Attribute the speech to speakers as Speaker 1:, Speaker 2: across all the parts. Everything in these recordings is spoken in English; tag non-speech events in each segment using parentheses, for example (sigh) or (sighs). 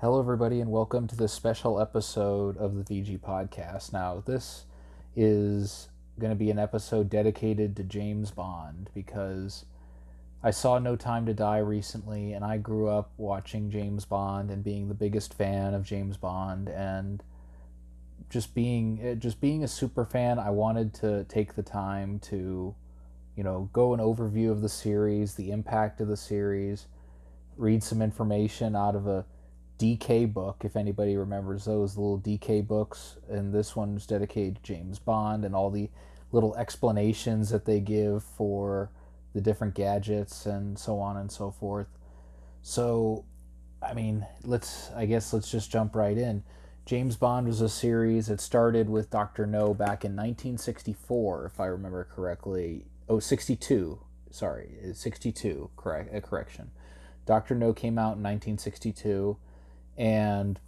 Speaker 1: Hello, everybody, and welcome to this special episode of the VG Podcast. Now, this is going to be an episode dedicated to James Bond because I saw No Time to Die recently, and I grew up watching James Bond and being the biggest fan of James Bond, and just being eh, just being a super fan. I wanted to take the time to, you know, go an overview of the series, the impact of the series, read some information out of a DK book, if anybody remembers those little DK books, and this one's dedicated to James Bond and all the little explanations that they give for the different gadgets and so on and so forth. So, I mean, let's I guess let's just jump right in. James Bond was a series that started with Dr. No back in 1964, if I remember correctly. Oh, 62. Sorry, 62. Correct. A correction. Dr. No came out in 1962 and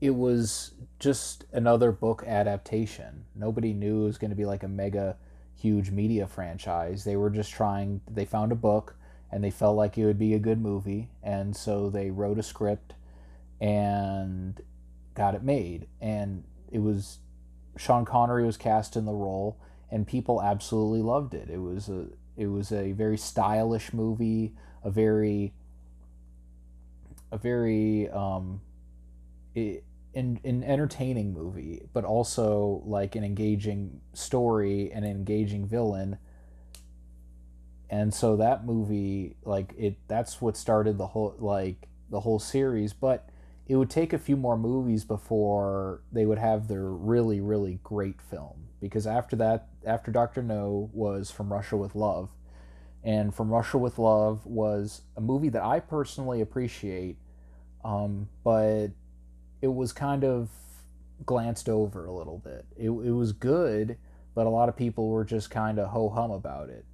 Speaker 1: it was just another book adaptation. Nobody knew it was going to be like a mega huge media franchise. They were just trying, they found a book and they felt like it would be a good movie. And so they wrote a script and got it made. And it was, Sean Connery was cast in the role and people absolutely loved it. It was a, it was a very stylish movie, a very a very um, an, an entertaining movie, but also like an engaging story and an engaging villain. And so that movie, like it, that's what started the whole like the whole series. But it would take a few more movies before they would have their really really great film. Because after that, after Doctor No was From Russia with Love, and From Russia with Love was a movie that I personally appreciate um, but it was kind of glanced over a little bit. It, it was good, but a lot of people were just kind of ho hum about it.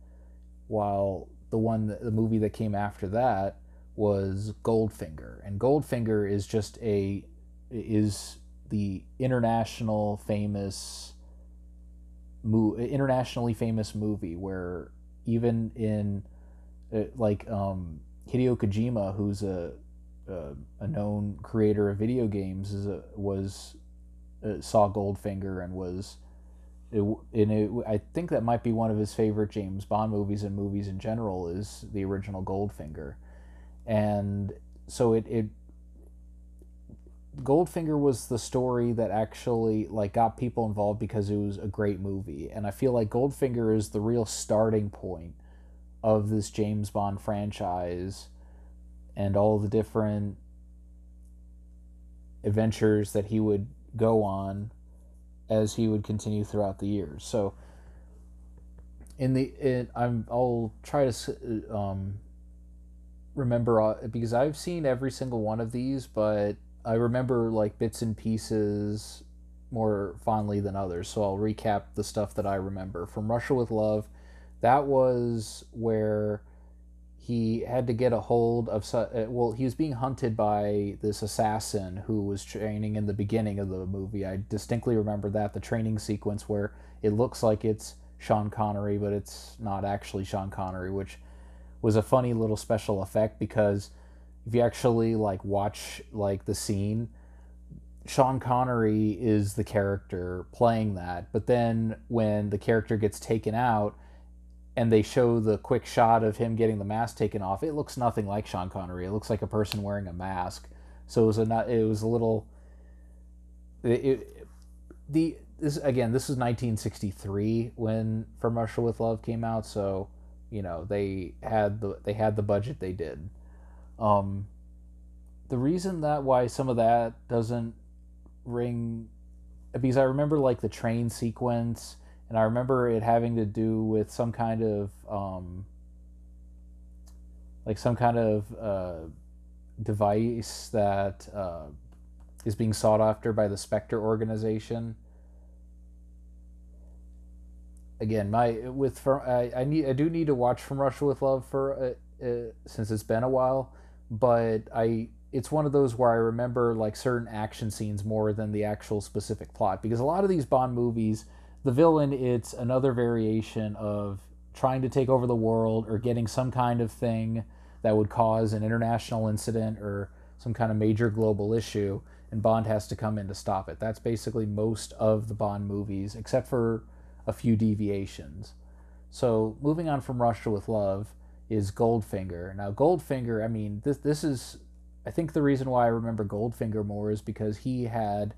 Speaker 1: While the one, the movie that came after that was Goldfinger, and Goldfinger is just a is the international famous mo- internationally famous movie where even in uh, like um, Hideo Kojima, who's a uh, a known creator of video games is a, was uh, saw Goldfinger and was it, and it, I think that might be one of his favorite James Bond movies and movies in general is the original Goldfinger, and so it it Goldfinger was the story that actually like got people involved because it was a great movie, and I feel like Goldfinger is the real starting point of this James Bond franchise and all the different adventures that he would go on as he would continue throughout the years. So in the it, I'm I'll try to um, remember uh, because I've seen every single one of these, but I remember like bits and pieces more fondly than others. So I'll recap the stuff that I remember from Russia with Love. That was where he had to get a hold of uh, well he was being hunted by this assassin who was training in the beginning of the movie. I distinctly remember that the training sequence where it looks like it's sean connery but it's not actually sean connery which was a funny little special effect because if you actually like watch like the scene sean connery is the character playing that but then when the character gets taken out and they show the quick shot of him getting the mask taken off, it looks nothing like Sean Connery. It looks like a person wearing a mask. So it was a it was a little. It, it, the this again this is 1963 when From Russia with Love came out. So you know they had the they had the budget they did. Um, the reason that why some of that doesn't ring because I remember like the train sequence and I remember it having to do with some kind of um, like some kind of uh, device that uh, is being sought after by the Spectre organization. Again, my with from I, I need I do need to watch From Russia with Love for uh, uh, since it's been a while, but I it's one of those where I remember like certain action scenes more than the actual specific plot because a lot of these Bond movies the villain, it's another variation of trying to take over the world or getting some kind of thing that would cause an international incident or some kind of major global issue, and Bond has to come in to stop it. That's basically most of the Bond movies, except for a few deviations. So moving on from Russia with Love is Goldfinger. Now Goldfinger, I mean, this this is I think the reason why I remember Goldfinger more is because he had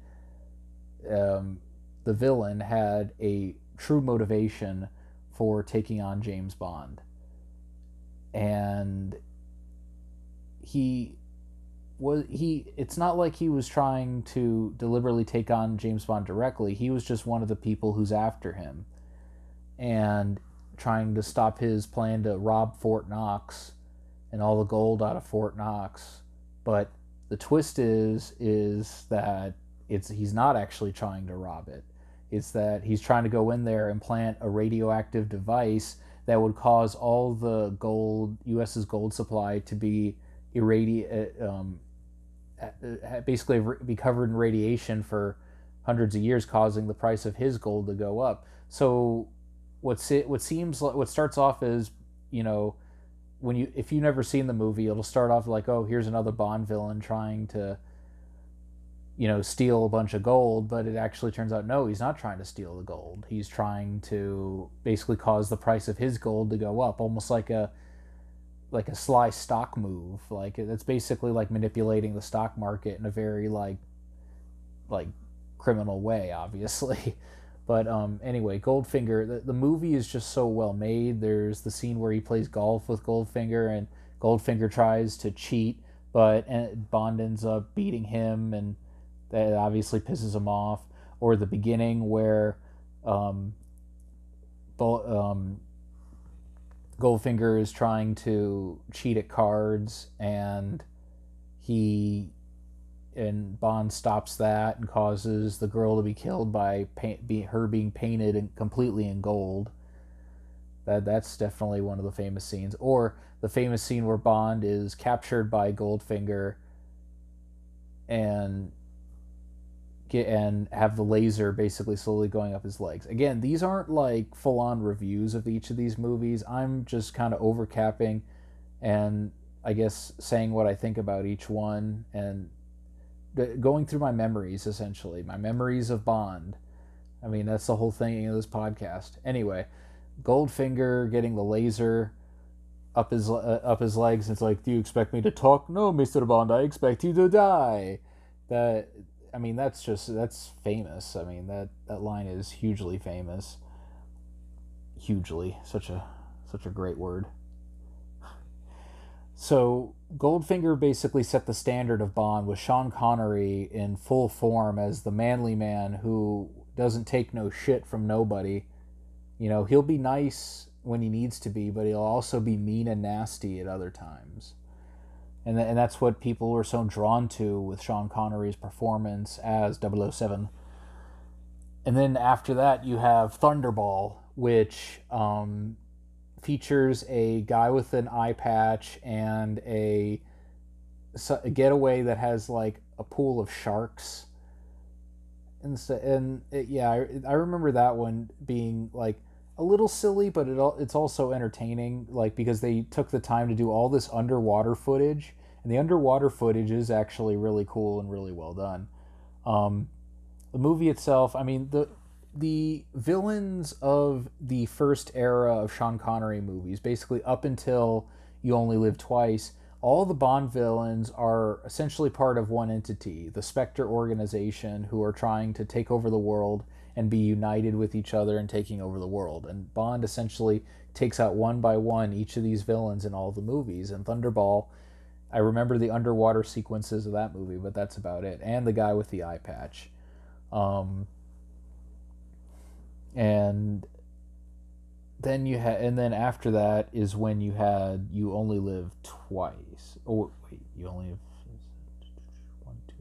Speaker 1: um, the villain had a true motivation for taking on James Bond. And he was he it's not like he was trying to deliberately take on James Bond directly. He was just one of the people who's after him and trying to stop his plan to rob Fort Knox and all the gold out of Fort Knox. But the twist is is that it's he's not actually trying to rob it. It's that he's trying to go in there and plant a radioactive device that would cause all the gold, U.S.'s gold supply, to be irradi- uh, um, basically be covered in radiation for hundreds of years, causing the price of his gold to go up. So, what's it, what seems like what starts off as you know, when you if you've never seen the movie, it'll start off like, oh, here's another Bond villain trying to you know, steal a bunch of gold, but it actually turns out no, he's not trying to steal the gold. He's trying to basically cause the price of his gold to go up, almost like a like a sly stock move. Like it's basically like manipulating the stock market in a very like like criminal way, obviously. (laughs) But um, anyway, Goldfinger, the, the movie is just so well made. There's the scene where he plays golf with Goldfinger, and Goldfinger tries to cheat, but Bond ends up beating him and that obviously pisses him off, or the beginning where um, um, Goldfinger is trying to cheat at cards and he and Bond stops that and causes the girl to be killed by paint, be, her being painted in, completely in gold. That that's definitely one of the famous scenes. Or the famous scene where Bond is captured by Goldfinger and get and have the laser basically slowly going up his legs. Again, these aren't like full on reviews of each of these movies. I'm just kind of overcapping and I guess saying what I think about each one and going through my memories essentially, my memories of Bond. I mean, that's the whole thing of this podcast. Anyway, Goldfinger getting the laser up his uh, up his legs. It's like, do you expect me to talk? No, Mister Bond, I expect you to die. That I mean, that's just that's famous. I mean, that that line is hugely famous. Hugely, such a such a great word. So Goldfinger basically set the standard of Bond with Sean Connery in full form as the manly man who doesn't take no shit from nobody. You know, he'll be nice when he needs to be, but he'll also be mean and nasty at other times and th- and that's what people were so drawn to with Sean Connery's performance as 007. And then after that, you have Thunderball, which um, features a guy with an eye patch and a, a getaway that has like a pool of sharks. And so, and it, yeah, I, I remember that one being like a little silly, but it it's also entertaining. Like because they took the time to do all this underwater footage, and the underwater footage is actually really cool and really well done. Um, the movie itself, I mean the the villains of the first era of Sean Connery movies, basically up until You Only Live Twice, all the Bond villains are essentially part of one entity, the Spectre organization, who are trying to take over the world and be united with each other and taking over the world. And Bond essentially takes out one by one each of these villains in all the movies. And Thunderball, I remember the underwater sequences of that movie, but that's about it. And the guy with the eye patch. Um, and then you had, and then after that is when you had you only live twice. Oh wait, you only have one, two.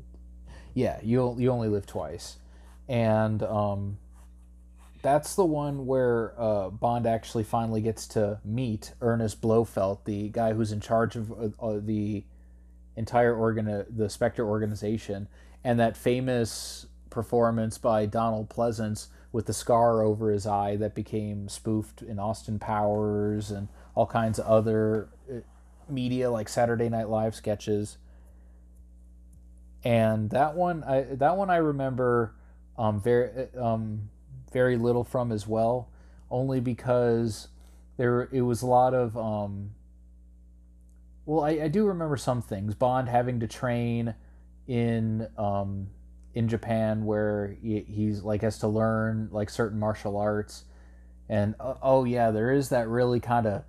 Speaker 1: Yeah, you you only live twice and um, that's the one where uh, Bond actually finally gets to meet Ernest Blofeld, the guy who's in charge of uh, uh the entire organ, the Spectre organization, and that famous performance by Donald Pleasence with the scar over his eye that became spoofed in Austin Powers and all kinds of other uh, media like Saturday Night Live sketches. and that one I that one I remember um, very um, very little from as well, only because there it was a lot of um, well I, I do remember some things. Bond having to train in um, in Japan where he, he's like has to learn like certain martial arts. And uh, oh yeah there is that really kind of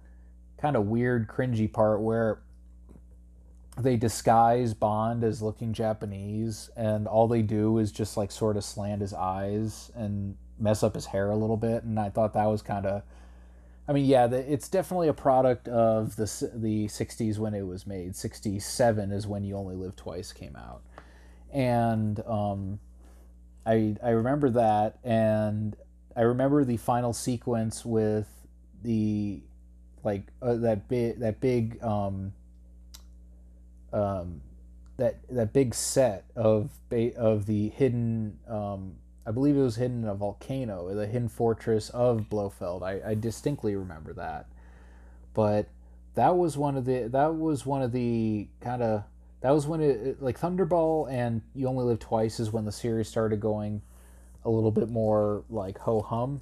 Speaker 1: kind of weird cringy part where they disguise Bond as looking Japanese, and all they do is just like sort of slant his eyes and mess up his hair a little bit. And I thought that was kind of, I mean, yeah, the, it's definitely a product of the the '60s when it was made. '67 is when You Only Live Twice came out, and um, I I remember that, and I remember the final sequence with the like uh, that big that big um, um, that that big set of of the hidden um, I believe it was hidden in a volcano, the hidden fortress of Blofeld. I, I distinctly remember that, but that was one of the that was one of the kind of that was when it like Thunderball and You Only Live Twice is when the series started going a little bit more like ho hum.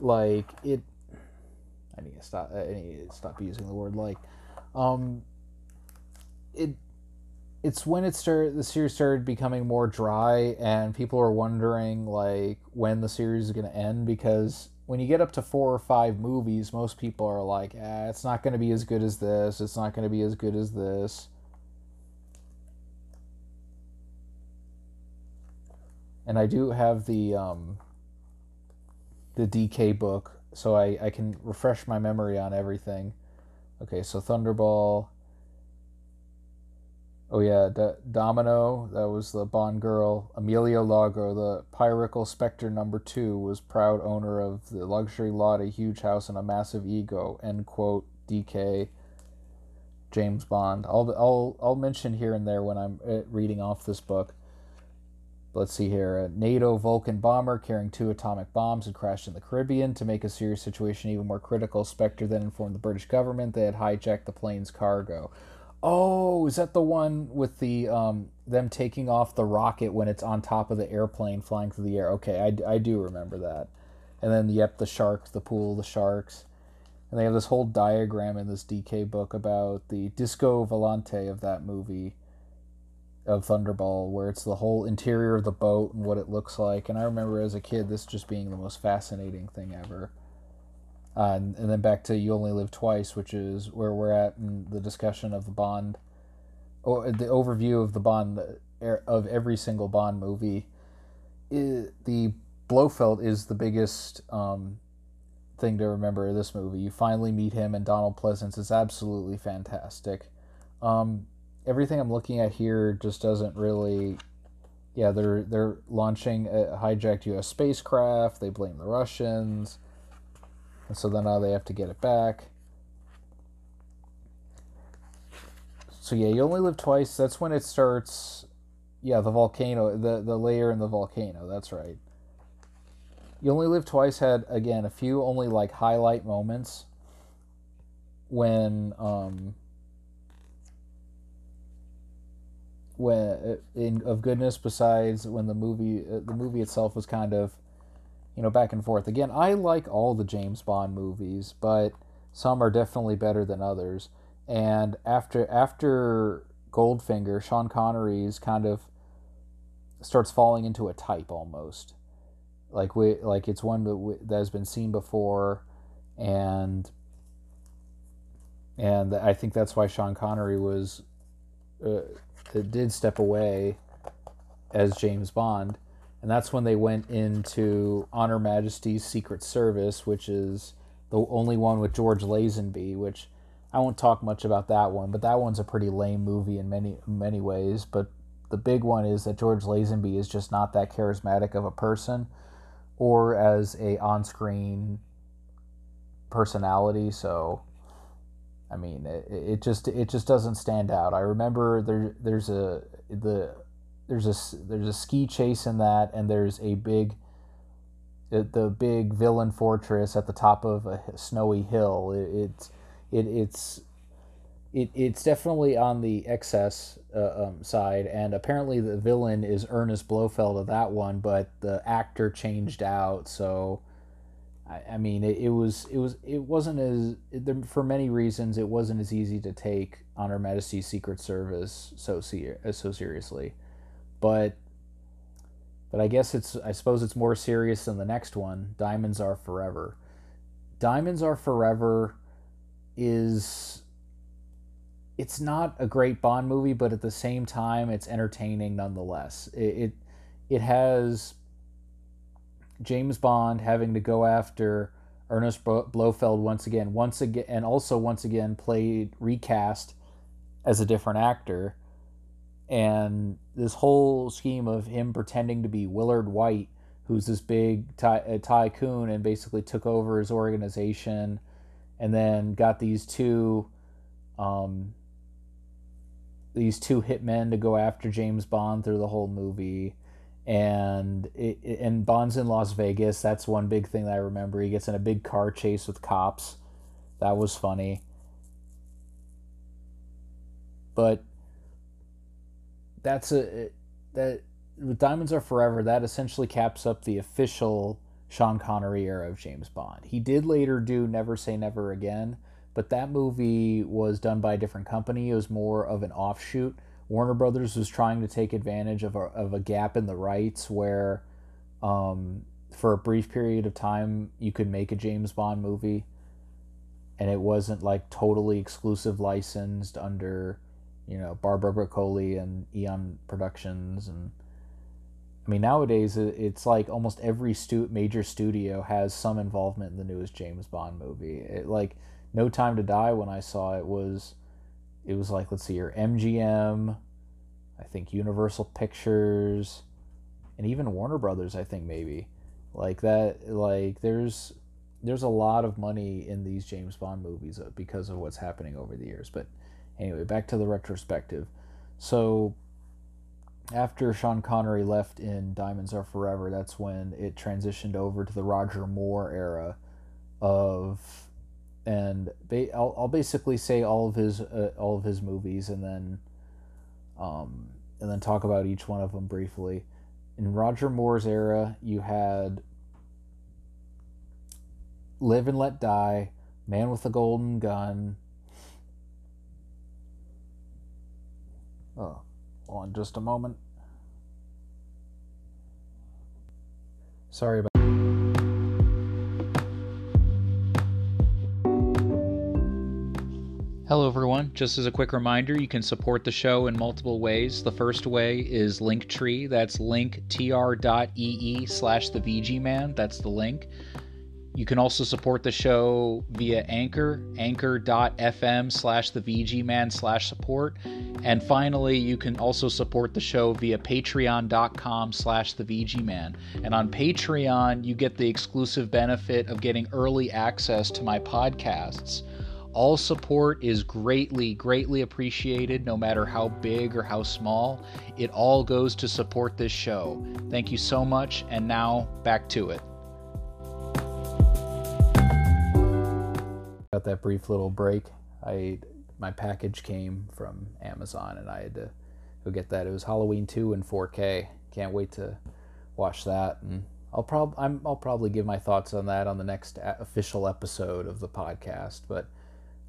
Speaker 1: Like it, I need to stop. I need to stop using the word like. Um, it it's when it started the series started becoming more dry and people are wondering like when the series is going to end because when you get up to four or five movies most people are like ah, it's not going to be as good as this. It's not going to be as good as this. And i do have the um the dk book so i i can refresh my memory on everything. Okay so thunderball Oh yeah, D- Domino, that was the Bond girl. Emilio Largo, the Pyrical Spectre number two, was proud owner of the luxury lot, a huge house, and a massive ego. End quote. DK. James Bond. I'll I'll I'll mention here and there when I'm uh, reading off this book. Let's see here. A NATO Vulcan bomber carrying two atomic bombs had crashed in the Caribbean. To make a serious situation even more critical, Spectre then informed the British government they had hijacked the plane's cargo. Oh, is that the one with the um, them taking off the rocket when it's on top of the airplane flying through the air? Okay, I, I do remember that. And then, yep, the sharks, the pool, the sharks. And they have this whole diagram in this DK book about the disco volante of that movie of Thunderball, where it's the whole interior of the boat and what it looks like. And I remember as a kid this just being the most fascinating thing ever. Uh, and, and, then back to You Only Live Twice, which is where we're at in the discussion of the Bond, or the overview of the Bond of every single Bond movie. It, the Blofeld is the biggest um, thing to remember of this movie. You finally meet him, and Donald Pleasence is absolutely fantastic. Um, everything I'm looking at here just doesn't really. Yeah, they're they're launching a hijacked U.S. spacecraft. They blame the Russians and so then now they have to get it back. So yeah, you only live twice. That's when it starts. Yeah, the volcano, the the lair in the volcano. That's right. You only live twice had again a few only like highlight moments when um when in of goodness besides when the movie uh, the movie itself was kind of you know, back and forth. Again, I like all the James Bond movies, but some are definitely better than others. And after after Goldfinger, Sean Connery's kind of starts falling into a type almost, like we like it's one that, we, that has been seen before, and and I think that's why Sean Connery was uh, did step away as James Bond and that's when they went into On Her Majesty's Secret Service, which is the only one with George Lazenby, which I won't talk much about that one, but that one's a pretty lame movie in many many ways. But the big one is that George Lazenby is just not that charismatic of a person, or as a on-screen personality. So, I mean, it, it just it just doesn't stand out. I remember there there's a the there's a there's a ski chase in that, and there's a big the big villain fortress at the top of a snowy hill. It, it's it, it's it, it's definitely on the excess uh, um, side, and apparently the villain is Ernest Blofeld of that one, but the actor changed out, so I, mean it, it was it was it wasn't as it, for many reasons it wasn't as easy to take on Her Majesty's Secret Service so ser- so seriously, but but I guess it's I suppose it's more serious than the next one. Diamonds Are Forever. Diamonds Are Forever is it's not a great Bond movie, but at the same time, it's entertaining nonetheless. It it, it has James Bond having to go after Ernest Blofeld once again, once again, and also once again played recast as a different actor, and this whole scheme of him pretending to be Willard Whyte, who's this big ty- tycoon and basically took over his organization, and then got these two. Um, these two hitmen to go after James Bond through the whole movie. And it, and Bond's in Las Vegas. That's one big thing that I remember. He gets in a big car chase with cops. That was funny. But that's a that with Diamonds Are Forever. That essentially caps up the official Sean Connery era of James Bond. He did later do Never Say Never Again, but that movie was done by a different company. It was more of an offshoot. Warner Brothers was trying to take advantage of a, of a gap in the rights where, um, for a brief period of time, you could make a James Bond movie, and it wasn't like totally exclusive licensed under, you know, Barbara Broccoli and Eon Productions and. I mean, nowadays it's like almost every stu- major studio has some involvement in the newest James Bond movie. It, like no Time to Die when I saw it was it was like let's see here MGM, I think Universal Pictures, and even Warner Brothers I think maybe. Like that like there's there's a lot of money in these James Bond movies uh, because of what's happening over the years. But anyway, back to the retrospective. So after Sean Connery left in Diamonds Are Forever, that's when it transitioned over to the Roger Moore era of and ba- I'll, I'll basically say all of his uh, all of his movies and then um, and then talk about each one of them briefly. In Roger Moore's era, you had Live and Let Die, Man with a Golden Gun. Oh, hold on just a moment. Sorry about Hello, everyone. Just as a quick reminder, you can support the show in multiple ways. The first way is Linktree. That's linktr.ee slash the VG Man. That's the link. You can also support the show via Anchor, anchor.fm slash the VG Man slash support. And finally, you can also support the show via patreon.com slash the VG Man. And on Patreon, you get the exclusive benefit of getting early access to my podcasts all support is greatly, greatly appreciated, no matter how big or how small. It all goes to support this show. Thank you so much, and now back to it. Got that brief little break. I my package came from Amazon, and I had to go get that. It was Halloween two in 4K. Can't wait to watch that, and I'll prob I'm, I'll probably give my thoughts on that on the next official episode of the podcast, but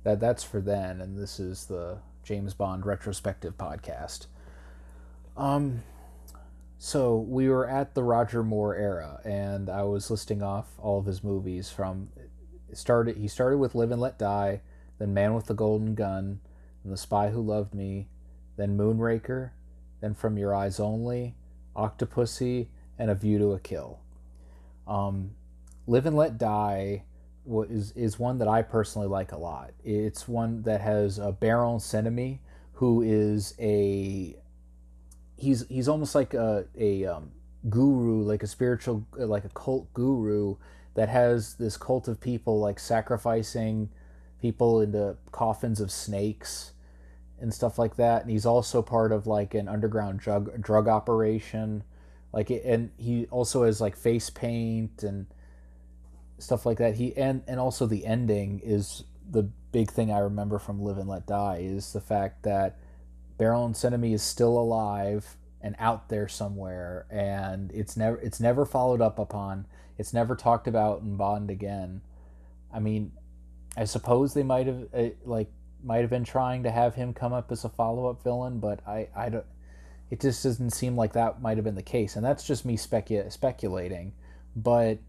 Speaker 1: that that's for then, and this is the James Bond retrospective podcast. Um, so we were at the Roger Moore era, and I was listing off all of his movies from started. He started with Live and Let Die, then Man with the Golden Gun, and The Spy Who Loved Me, then Moonraker, then From Your Eyes Only, Octopussy, and A View to a Kill. Um, Live and Let Die is is one that I personally like a lot. It's one that has a Baron Samedi, who is a he's he's almost like a a um, guru, like a spiritual, like a cult guru that has this cult of people like sacrificing people into coffins of snakes and stuff like that. And he's also part of like an underground drug drug operation, like and he also has like face paint and stuff like that. He and and also the ending is the big thing I remember from Live and Let Die is the fact that Baron Samedi is still alive and out there somewhere, and it's never it's never followed up upon. It's never talked about in Bond again. I mean, I suppose they might have uh, like might have been trying to have him come up as a follow up villain, but I I don't. It just doesn't seem like that might have been the case, and that's just me specu- speculating. But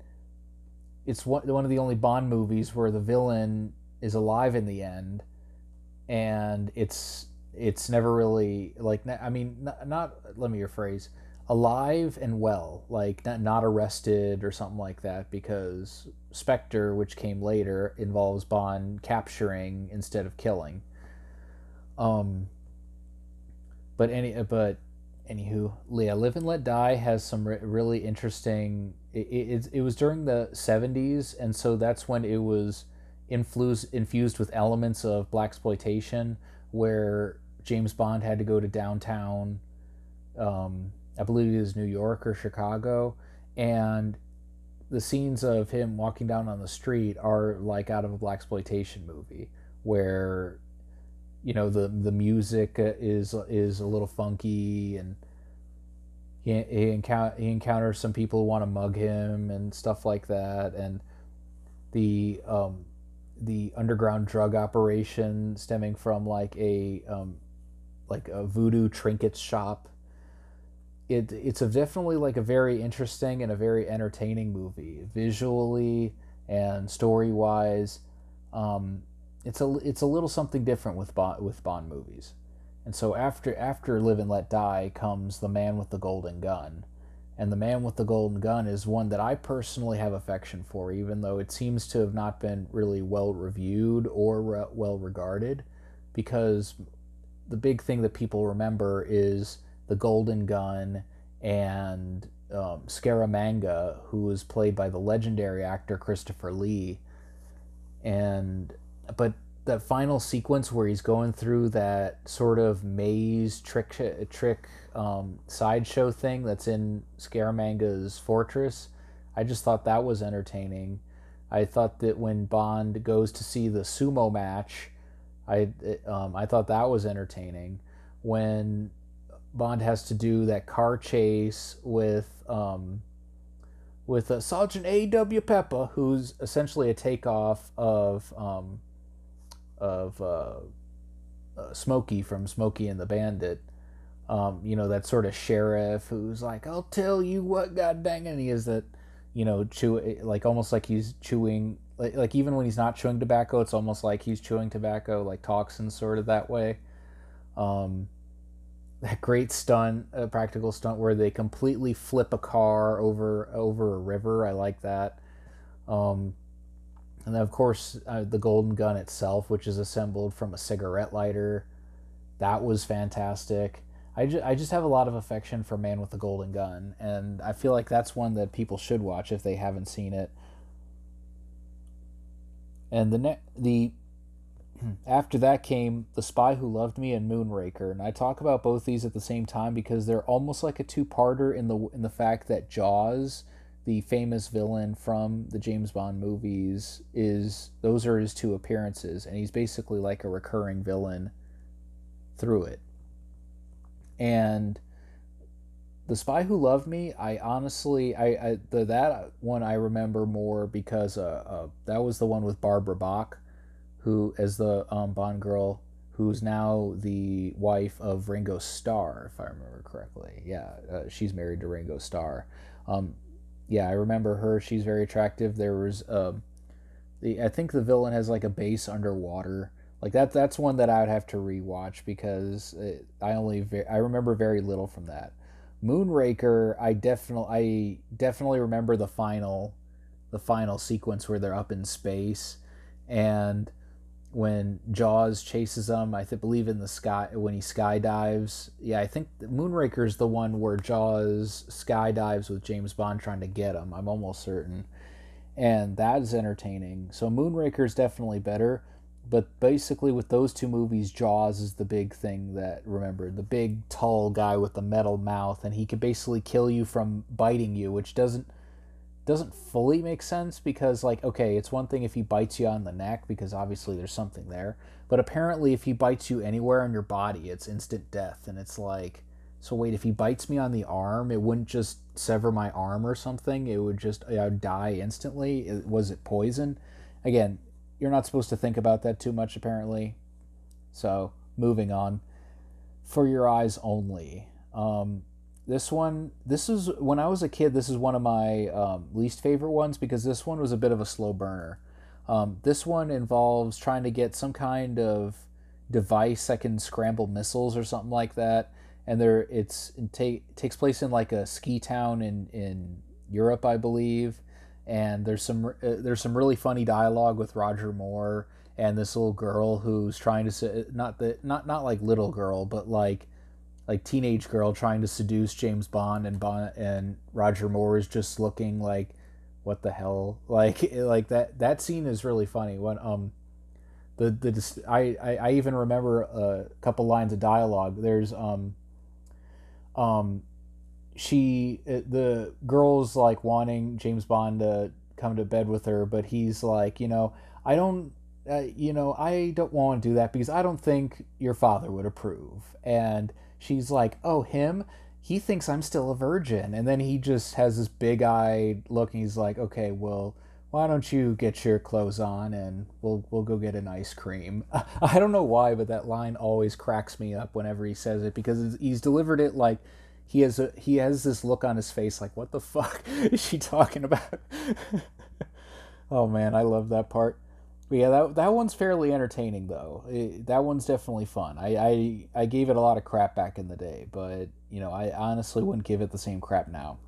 Speaker 1: it's one one of the only Bond movies where the villain is alive in the end, and it's it's never really like I mean not, not let me rephrase alive and well like not, not arrested or something like that because Spectre which came later involves Bond capturing instead of killing. Um but any but anywho yeah live and let die has some re- really interesting it, it, it was during the 70s and so that's when it was infused infused with elements of black exploitation where James Bond had to go to downtown, um, I believe it was New York or Chicago, and the scenes of him walking down on the street are like out of a black exploitation movie where you know the the music is is a little funky and he he, encounter, he encounters some people who want to mug him and stuff like that and the um, the underground drug operation stemming from like a um, like a voodoo trinkets shop. It it's definitely like a very interesting and a very entertaining movie visually and story wise. Um, it's a it's a little something different with Bond, with Bond movies. And so after after Live and Let Die comes The Man with the Golden Gun. And The Man with the Golden Gun is one that I personally have affection for even though it seems to have not been really well reviewed or re- well regarded because the big thing that people remember is the Golden Gun and um, Scaramanga, who was played by the legendary actor Christopher Lee. And but that final sequence where he's going through that sort of maze trick trick um, sideshow thing that's in Scaramanga's fortress, I just thought that was entertaining. I thought that when Bond goes to see the sumo match I um, I thought that was entertaining when Bond has to do that car chase with um, with uh, Sergeant J. W. Pepper, who's essentially a takeoff of um, of uh, uh, Smokey from Smokey and the Bandit. Um, you know that sort of sheriff who's like, "I'll tell you what, god dang it!" he is that, you know, chew like almost like he's chewing like, like even when he's not chewing tobacco, it's almost like he's chewing tobacco, like toxins, sort of that way. Um, that great stunt, a practical stunt where they completely flip a car over over a river. I like that. Um, and then of course uh, the golden gun itself, which is assembled from a cigarette lighter, that was fantastic. I just, I just have a lot of affection for Man with the Golden Gun, and I feel like that's one that people should watch if they haven't seen it and the ne- the after that came The Spy Who Loved Me and Moonraker, and I talk about both these at the same time because they're almost like a two-parter in the in the fact that Jaws, the famous villain from the James Bond movies, is those are his two appearances, and he's basically like a recurring villain through it. And the Spy Who Loved Me, I honestly, I, I the that one I remember more because uh, uh, that was the one with Barbara Bach, who as the um, Bond girl, who's now the wife of Ringo Starr, if I remember correctly. Yeah, uh, she's married to Ringo Starr. Um, yeah, I remember her. She's very attractive. There was, um, the I think the villain has like a base underwater. Like that. That's one that I would have to rewatch because it, I only I remember very little from that. Moonraker, I definitely I definitely remember the final the final sequence where they're up in space and when Jaws chases them, I th- believe in the sky when he skydives. Yeah, I think Moonraker is the one where Jaws skydives with James Bond trying to get him. I'm almost certain, and that is entertaining. So Moonraker is definitely better but basically with those two movies jaws is the big thing that remember the big tall guy with the metal mouth and he could basically kill you from biting you which doesn't doesn't fully make sense because like okay it's one thing if he bites you on the neck because obviously there's something there but apparently if he bites you anywhere on your body it's instant death. And it's like so wait if he bites me on the arm it wouldn't just sever my arm or something? It would just i would die instantly? Was it poison? Again you're not supposed to think about that too much apparently. So moving on. For your eyes only. Um, this one, this is when I was a kid. This is one of my um, least favorite ones because this one was a bit of a slow burner. Um, this one involves trying to get some kind of device that can scramble missiles or something like that. And there, it's it ta- takes place in like a ski town in in Europe, I believe. And there's some uh, there's some really funny dialogue with Roger Moore and this little girl who's trying to say not the not not like little girl, but like like teenage girl trying to seduce James Bond and Bond and Roger Moore is just looking like what the hell? (laughs) Like like that that scene is really funny. When um the the I I, even remember a couple lines of dialogue. There's um um she uh, the girl's like wanting James Bond to come to bed with her but he's like you know I don't uh, you know I don't want to do that because I don't think your father would approve. And she's like, "Oh, him? He thinks I'm still a virgin." And then he just has this big-eyed look and he's like, "Okay, well, why don't you get your clothes on and we'll we'll go get an ice cream." (laughs) I don't know why, but that line always cracks me up whenever he says it because he's delivered it like he has a he has this look on his face like, "What the (laughs) fuck is she talking about?" (laughs) oh man, I love that part. But yeah, that that one's fairly entertaining though. It, that one's definitely fun. I, I I gave it a lot of crap back in the day, but you know I honestly wouldn't give it the same crap now.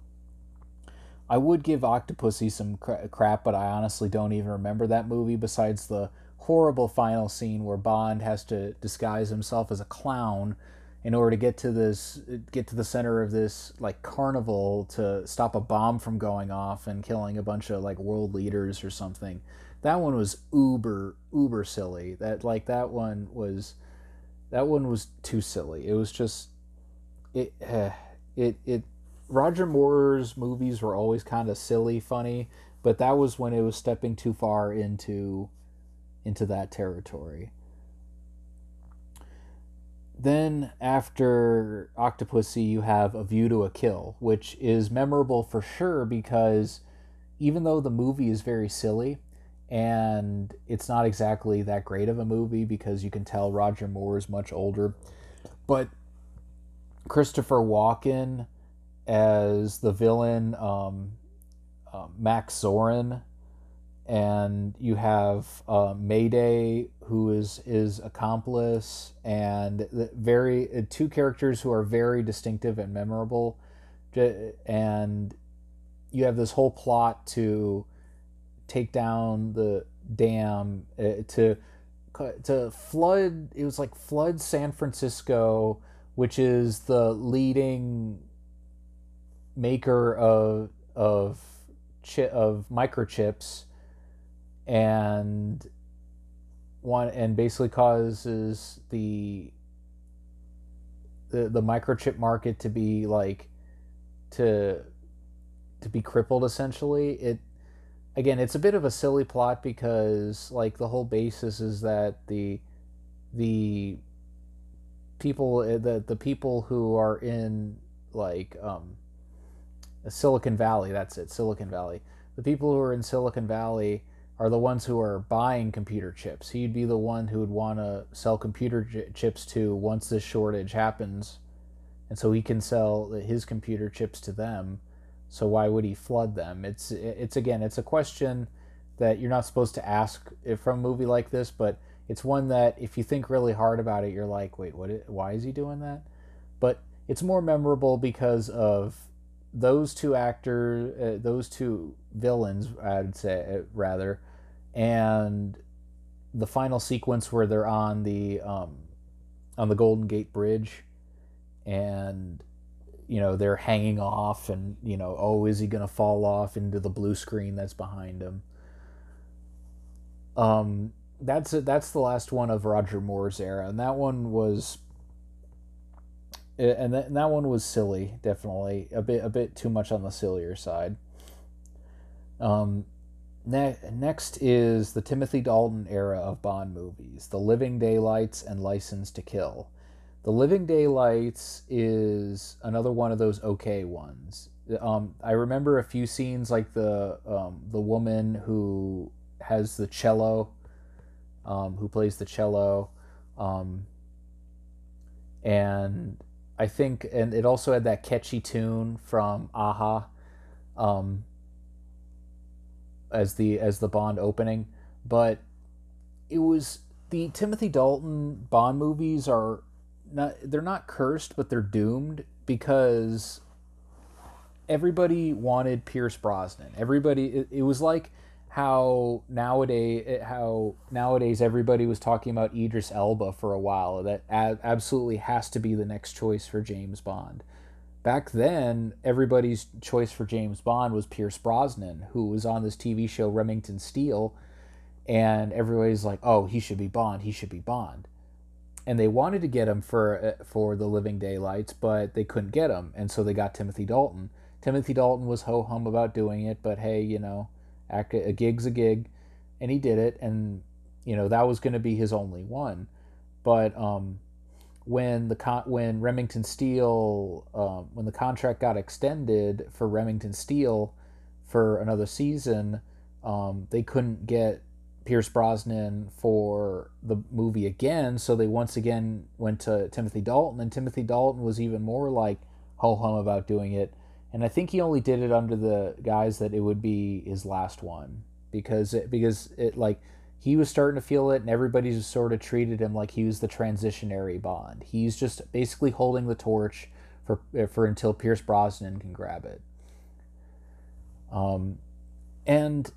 Speaker 1: I would give Octopussy some crap, but I honestly don't even remember that movie. Besides the horrible final scene where Bond has to disguise himself as a clown in order to get to this get to the center of this like carnival to stop a bomb from going off and killing a bunch of like world leaders or something that one was uber uber silly. That like that one was that one was too silly. It was just it uh, it it Roger Moore's movies were always kind of silly, funny, but that was when it was stepping too far into into that territory. Then after Octopussy, you have A View to a Kill, which is memorable for sure because even though the movie is very silly, and it's not exactly that great of a movie because you can tell Roger Moore is much older. But Christopher Walken as the villain, um, uh, Max Zorin, and you have uh, Mayday, who is his accomplice, and very uh, two characters who are very distinctive and memorable, and you have this whole plot to take down the dam uh, to to flood it was like flood San Francisco which is the leading maker of of chi- of microchips and one and basically causes the the the microchip market to be like to to be crippled essentially. It again, it's a bit of a silly plot because like the whole basis is that the the people eh, the the people who are in like um, Silicon Valley, that's it, Silicon Valley. The people who are in Silicon Valley are the ones who are buying computer chips. He'd be the one who would want to sell computer j- chips to once this shortage happens. And so he can sell his computer chips to them so why would he flood them? It's it's again, it's a question that you're not supposed to ask from a movie like this, but it's one that if you think really hard about it, you're like, wait, what? Why is he doing that? But it's more memorable because of those two actors, uh, those two villains, I'd say uh, rather, and the final sequence where they're on the um, on the Golden Gate Bridge, and you know they're hanging off and you know oh is he going to fall off into the blue screen that's behind him? Um that's it that's the last one of roger moore's era and that one was and that, and that one was silly definitely. A bit a bit too much on the sillier side. Um, ne- next is the Timothy Dalton era of Bond movies, The Living Daylights and License to Kill. The Living Daylights is another one of those okay ones. Um, I remember a few scenes like the um, the woman who has the cello, um, who plays the cello, um, and I think, and it also had that catchy tune from a-ha, um, as the as the Bond opening, but it was the Timothy Dalton Bond movies are not they're not cursed, but they're doomed because everybody wanted Pierce Brosnan. Everybody, it, it was like how nowadays how nowadays everybody was talking about Idris Elba for a while. That absolutely has to be the next choice for James Bond. Back then, everybody's choice for James Bond was Pierce Brosnan, who was on this TV show Remington Steele, and everybody's like, "Oh, he should be Bond. He should be Bond." And they wanted to get him for uh, for the Living Daylights, but they couldn't get him, and so they got Timothy Dalton Timothy Dalton was ho hum about doing it, but hey, you know, act, a gig's a gig, and he did it, and you know that was going to be his only one. But um, when the con- when Remington Steele um, when the contract got extended for Remington Steele for another season, um, they couldn't get Pierce Brosnan for the movie again, so they once again went to Timothy Dalton, and Timothy Dalton was even more like ho hum about doing it and I think he only did it under the guise that it would be his last one because it, because it like he was starting to feel it and everybody just sort of treated him like he was the transitionary Bond. He's just basically holding the torch for for until Pierce Brosnan can grab it. Um, and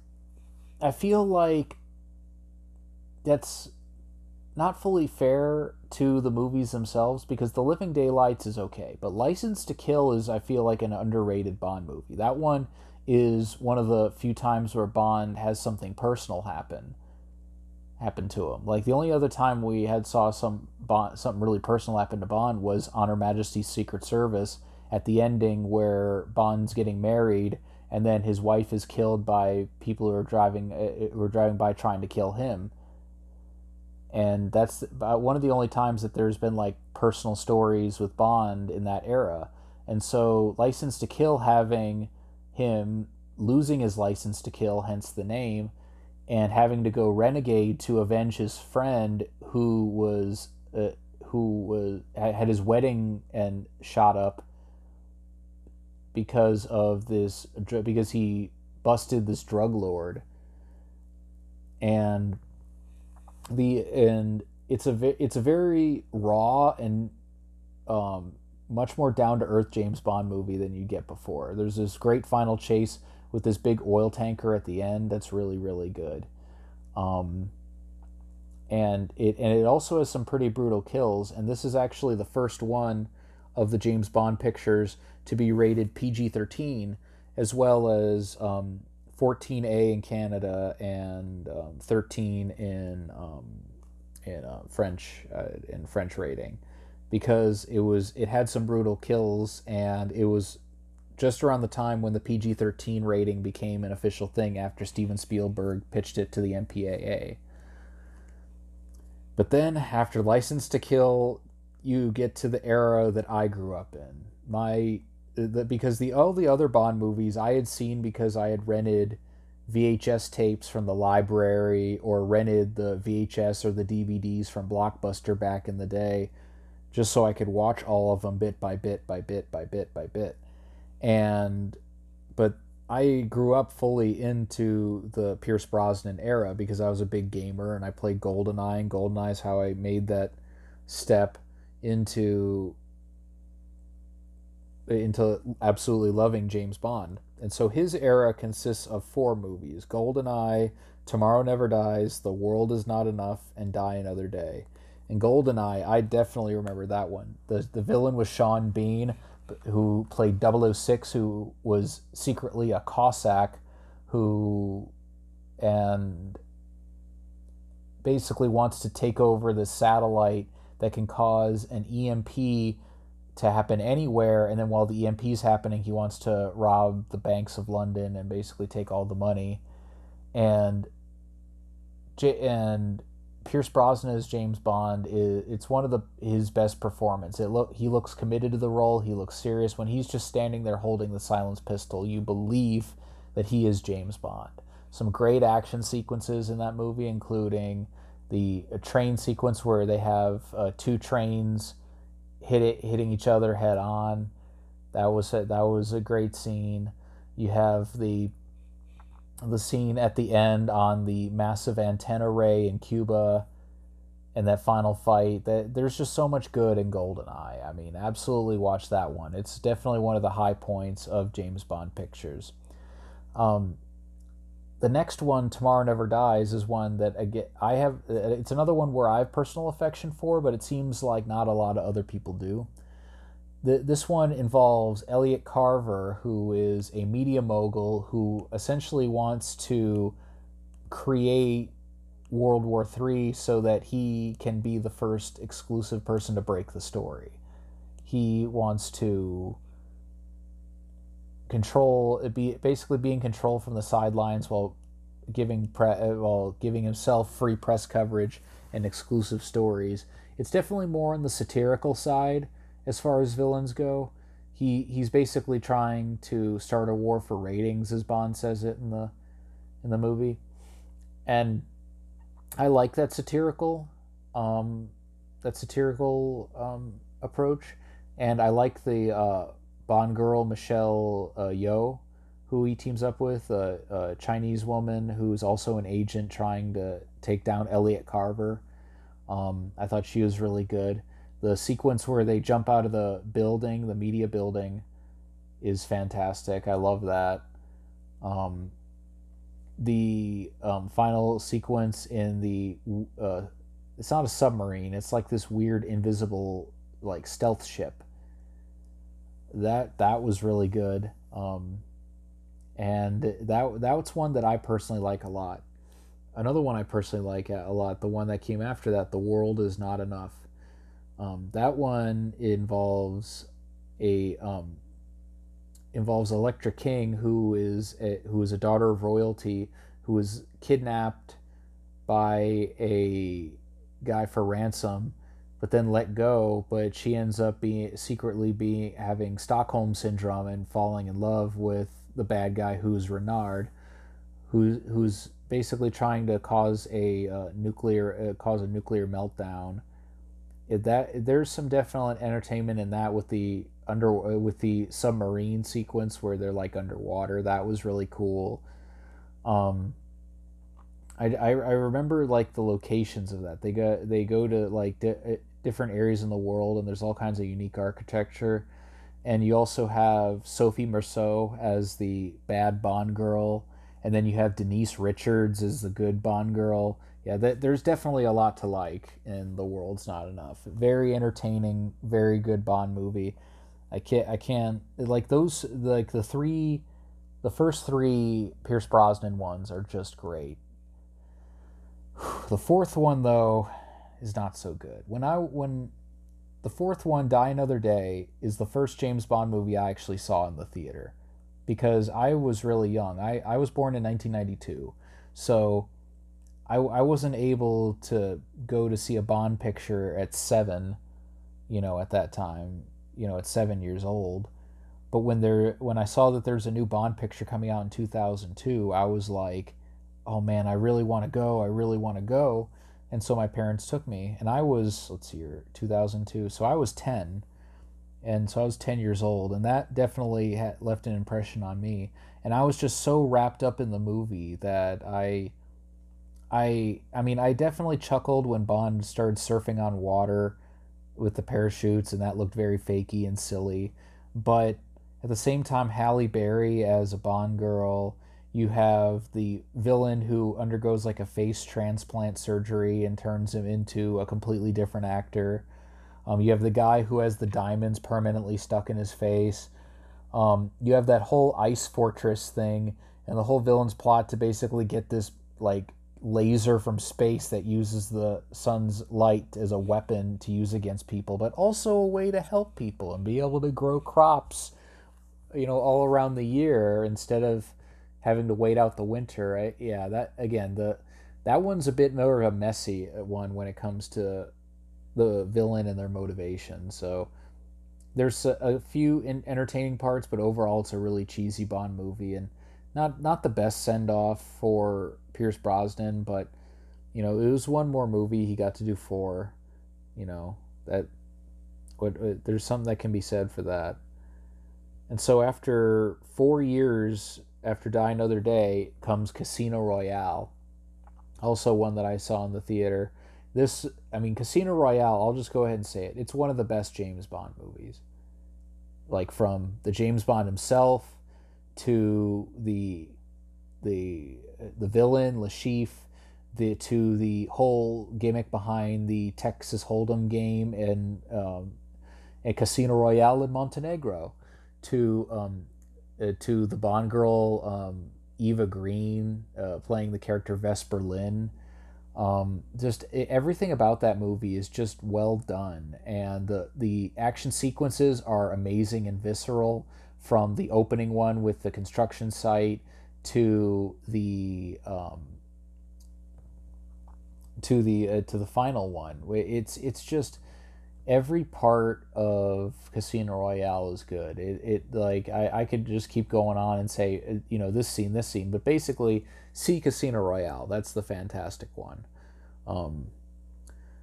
Speaker 1: I feel like that's not fully fair to the movies themselves because The Living Daylights is okay, but License to Kill is I feel like an underrated Bond movie. That one is one of the few times where Bond has something personal happen happen to him. Like the only other time we had saw some Bond, something really personal happen to Bond was on Her Majesty's Secret Service at the ending where Bond's getting married and then his wife is killed by people who are driving uh, who are driving by trying to kill him and that's one of the only times that there's been like personal stories with Bond in that era. And so, License to Kill having him losing his license to kill, hence the name, and having to go renegade to avenge his friend who was uh, who was had his wedding and shot up because of this because he busted this drug lord and the and it's a it's a very raw and um, much more down to earth James Bond movie than you get before. There's this great final chase with this big oil tanker at the end that's really really good. Um, and it and it also has some pretty brutal kills and this is actually the first one of the James Bond pictures to be rated PG-13 as well as um, 14A in Canada and um, 13 in um, in uh, French uh, in French rating because it was it had some brutal kills and it was just around the time when the PG-13 rating became an official thing after Steven Spielberg pitched it to the MPAA. But then after License to Kill, you get to the era that I grew up in. My the, because the all the other Bond movies I had seen because I had rented VHS tapes from the library or rented the VHS or the DVDs from Blockbuster back in the day just so I could watch all of them bit by bit by bit by bit by bit. And but I grew up fully into the Pierce Brosnan era because I was a big gamer and I played GoldenEye and GoldenEye is how I made that step into into absolutely loving James Bond. And so his era consists of four movies GoldenEye, Tomorrow Never Dies, The World Is Not Enough, and Die Another Day. And GoldenEye, I definitely remember that one. The, the villain was Sean Bean, who played 006, who was secretly a Cossack who and basically wants to take over the satellite that can cause an EMP to happen anywhere, and then while the EMP is happening, he wants to rob the banks of London and basically take all the money. And and Pierce Brosnan as James Bond is it's one of the his best performance. It look he looks committed to the role. He looks serious when he's just standing there holding the silenced pistol. You believe that he is James Bond. Some great action sequences in that movie, including the train sequence where they have uh, two trains hit it, hitting each other head on. That was a, that was a great scene. You have the the scene at the end on the massive antenna array in Cuba and that final fight that there's just so much good in goldeneye i mean absolutely watch that one it's definitely one of the high points of james bond pictures um, the next one tomorrow never dies is one that again i have uh, it's another one where i have personal affection for but it seems like not a lot of other people do the, this one involves Elliot Carver, who is a media mogul who essentially wants to create World War III so that he can be the first exclusive person to break the story. He wants to control be basically being in control from the sidelines while giving pre, while giving himself free press coverage and exclusive stories. It's definitely more on the satirical side as far as villains go. He he's basically trying to start a war for ratings, as Bond says it in the in the movie, and I like that satirical um, that satirical um, approach, and I like the uh, Bond girl Michelle uh, Yeoh, who he teams up with, a, a Chinese woman who's also an agent trying to take down Elliot Carver. Um, I thought she was really good the sequence where they jump out of the building, the media building, is fantastic. I love that. Um, the um, final sequence in the uh, it's not a submarine. It's like this weird invisible like stealth ship. That that was really good. Um, and that that's one that I personally like a lot. Another one I personally like a lot, the one that came after that, The World Is Not Enough. Um, that one involves a um, involves Elektra King, who is a, who is a daughter of royalty, who was kidnapped by a guy for ransom, but then let go. But she ends up being secretly being having Stockholm syndrome and falling in love with the bad guy, who's Renard, who's who's basically trying to cause a uh, nuclear uh, cause a nuclear meltdown If that there's some definite entertainment in that with the under with the submarine sequence where they're like underwater. That was really cool. Um, I, I, remember like the locations of that. They go they go to like eh, different areas in the world, and there's all kinds of unique architecture. And you also have Sophie Marceau as the bad Bond girl, and then you have Denise Richards as the good Bond girl yeah, th- there's definitely a lot to like in The World's Not Enough. Very entertaining, very good Bond movie. I can't, I can't, like those, like the three, the first three Pierce Brosnan ones are just great. (sighs) The fourth one, though, is not so good. When I, when the fourth one, Die Another Day, is the first James Bond movie I actually saw in the theater because I was really young. I, I was born in 1992. So, I, I wasn't able to go to see a Bond picture at seven, you know, at that time, you know, at seven years old. But when there, when I saw that there's a new Bond picture coming out in 2002, I was like, oh man, I really want to go. I really want to go. And so my parents took me, and I was, let's see here, 2002. So I was 10. And so I was 10 years old, and that definitely had left an impression on me. And I was just so wrapped up in the movie that I I I mean I definitely chuckled when Bond started surfing on water with the parachutes and that looked very fakey and silly. But at the same time Halle Berry as a Bond girl, you have the villain who undergoes like a face transplant surgery and turns him into a completely different actor. Um, you have the guy who has the diamonds permanently stuck in his face. Um, you have that whole ice fortress thing and the whole villain's plot to basically get this like laser from space that uses the sun's light as a weapon to use against people, but also a way to help people and be able to grow crops, you know, all around the year instead of having to wait out the winter. Right? Yeah, that again, the that one's a bit more of a messy one when it comes to the villain and their motivation. So there's a, a few in, entertaining parts, but overall it's a really cheesy Bond movie and not not the best send off for Pierce Brosnan, but you know it was one more movie he got to do four. You know that what uh, there's something that can be said for that. And so after four years after Die Another Day comes Casino Royale, also one that I saw in the theater. This, I mean, Casino Royale. I'll just go ahead and say it. It's one of the best James Bond movies. Like from the James Bond himself to the the the villain Chiffre, the to the whole gimmick behind the Texas Hold'em game and um, and Casino Royale in Montenegro, to um, to the Bond girl um, Eva Green uh, playing the character Vesper Lynd. Um, just everything about that movie is just well done, and the the action sequences are amazing and visceral from the opening one with the construction site to the um, to the uh, to the final one. It's it's just every part of Casino Royale is good. It, it like I, I could just keep going on and say uh, you know this scene this scene, but basically see Casino Royale. That's the fantastic one. Um,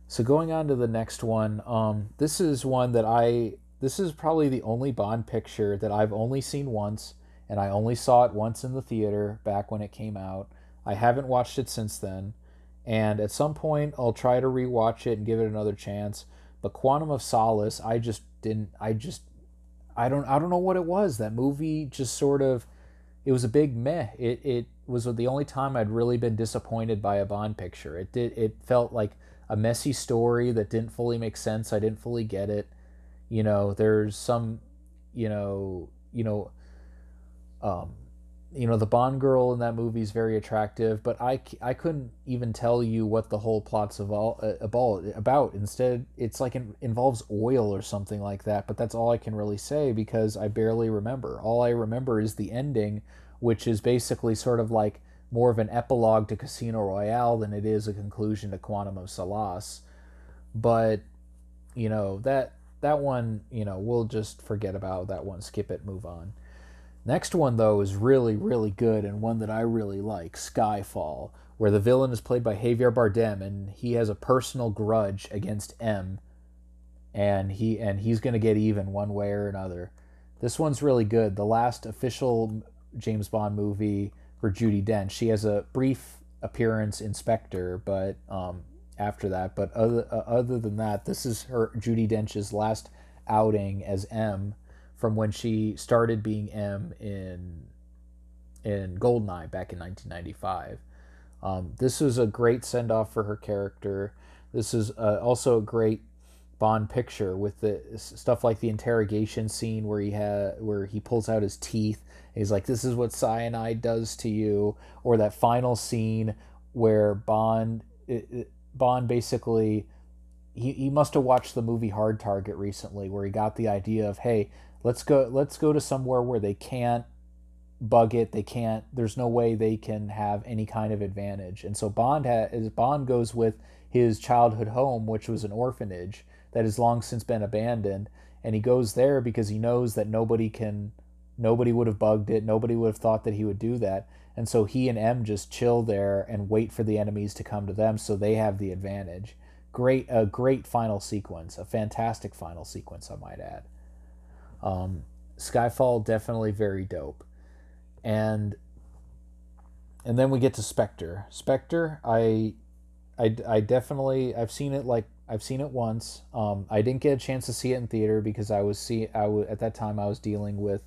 Speaker 1: so going on to the next one, um, this is one that I this is probably the only Bond picture that I've only seen once, and I only saw it once in the theater back when it came out. I haven't watched it since then, and at some point I'll try to rewatch it and give it another chance. But Quantum of Solace, I just didn't. I just, I don't, I don't know what it was. That movie just sort of, it was a big meh. It it was the only time I'd really been disappointed by a Bond picture. It did. It felt like a messy story that didn't fully make sense. I didn't fully get it you know there's some you know you know um you know the bond girl in that movie is very attractive but i i couldn't even tell you what the whole plot's about uh, about. Instead it's like it involves oil or something like that but that's all i can really say because i barely remember. All i remember is the ending which is basically sort of like more of an epilogue to casino royale than it is a conclusion to quantum of solace. But you know that that one, you know, we'll just forget about that one, skip it, move on. Next one, though, is really, really good and one that I really like Skyfall, where the villain is played by Javier Bardem and he has a personal grudge against M and he and he's going to get even one way or another. This one's really good. The last official James Bond movie for Judi Dench. She has a brief appearance in Spectre, but um, after that. But other uh, other than that, this is her Judi Dench's last outing as M from when she started being M in in Goldeneye back in 1995. Um, this was a great send off for her character. This is uh, also a great Bond picture with the stuff like the interrogation scene where he had where he pulls out his teeth. he's like, "This is what cyanide does to you," or that final scene where Bond it, it, Bond basically he, he must have watched the movie Hard Target recently where he got the idea of hey let's go let's go to somewhere where they can't bug it. They can't there's no way they can have any kind of advantage. And so Bond has Bond goes with his childhood home which was an orphanage that has long since been abandoned. And he goes there because he knows that nobody can nobody would have bugged it. Nobody would have thought that he would do that. And so he and M just chill there and wait for the enemies to come to them. So they have the advantage. Great, a great final sequence, a fantastic final sequence, I might add. Um, Skyfall definitely very dope, and and then we get to Spectre. Spectre, I, I, I definitely I've seen it like I've seen it once. Um, I didn't get a chance to see it in theater because I was see I was at that time I was dealing with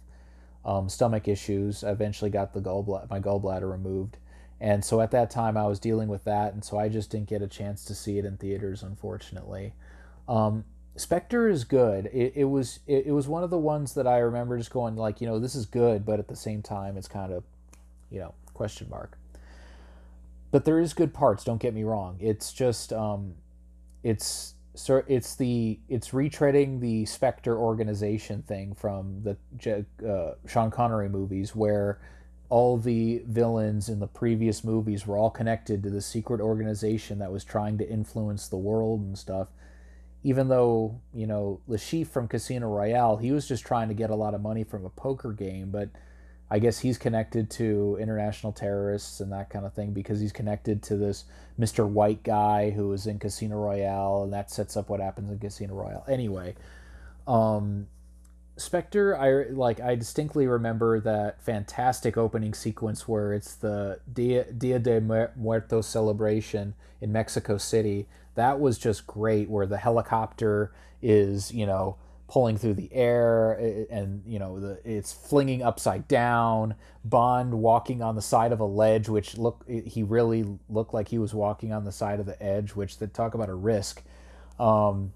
Speaker 1: um, stomach issues. I eventually got the gallbladder, my gallbladder removed, and so at that time I was dealing with that, and so I just didn't get a chance to see it in theaters, unfortunately. Um, Spectre is good. It, it was it, it was one of the ones that I remember just going like, you know, this is good, but at the same time, it's kind of, you know, question mark. but there is good parts. Don't get me wrong. It's just um, it's so it's the it's retreading the Spectre organization thing from the uh, Sean Connery movies where all the villains in the previous movies were all connected to the secret organization that was trying to influence the world and stuff. Even though, you know, Chiffre from Casino Royale, he was just trying to get a lot of money from a poker game, but I guess he's connected to international terrorists and that kind of thing because he's connected to this Mr. White guy who was in Casino Royale, and that sets up what happens in Casino Royale. Anyway, um, Spectre, I like. I distinctly remember that fantastic opening sequence where it's the Dia, Dia de Muertos celebration in Mexico City. That was just great. Where the helicopter is, you know, pulling through the air, and you know, the it's flinging upside down. Bond walking on the side of a ledge, which look he really looked like he was walking on the side of the edge. Which they talk about a risk. Um,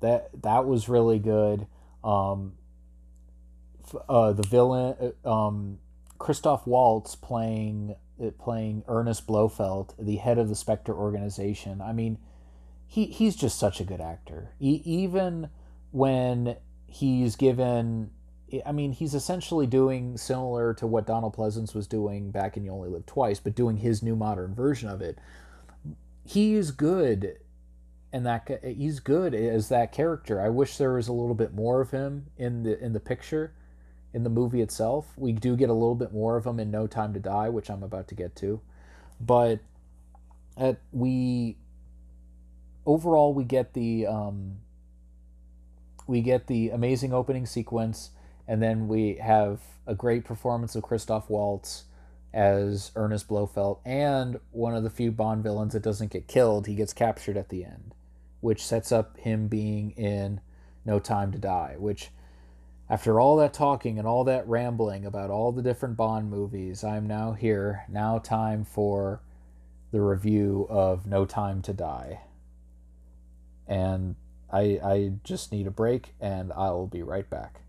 Speaker 1: that that was really good. Um, uh, the villain, uh, um, Christoph Waltz playing uh, playing Ernest Blofeld, the head of the Spectre organization. I mean, he he's just such a good actor. Even when he's given, I mean, he's essentially doing similar to what Donald Pleasence was doing back in You Only Live Twice, but doing his new modern version of it. He is good and that he's good as that character. I wish there was a little bit more of him in the in the picture, in the movie itself. We do get a little bit more of him in No Time to Die, which I'm about to get to, but at we overall we get the um, we get the amazing opening sequence, and then we have a great performance of Christoph Waltz as Ernest Blofeld, and one of the few Bond villains that doesn't get killed. He gets captured at the end which sets up him being in No Time to Die, which after all that talking and all that rambling about all the different Bond movies, I'm now here. Now, time for the review of No Time to Die. And I, I just need a break, and I will be right back.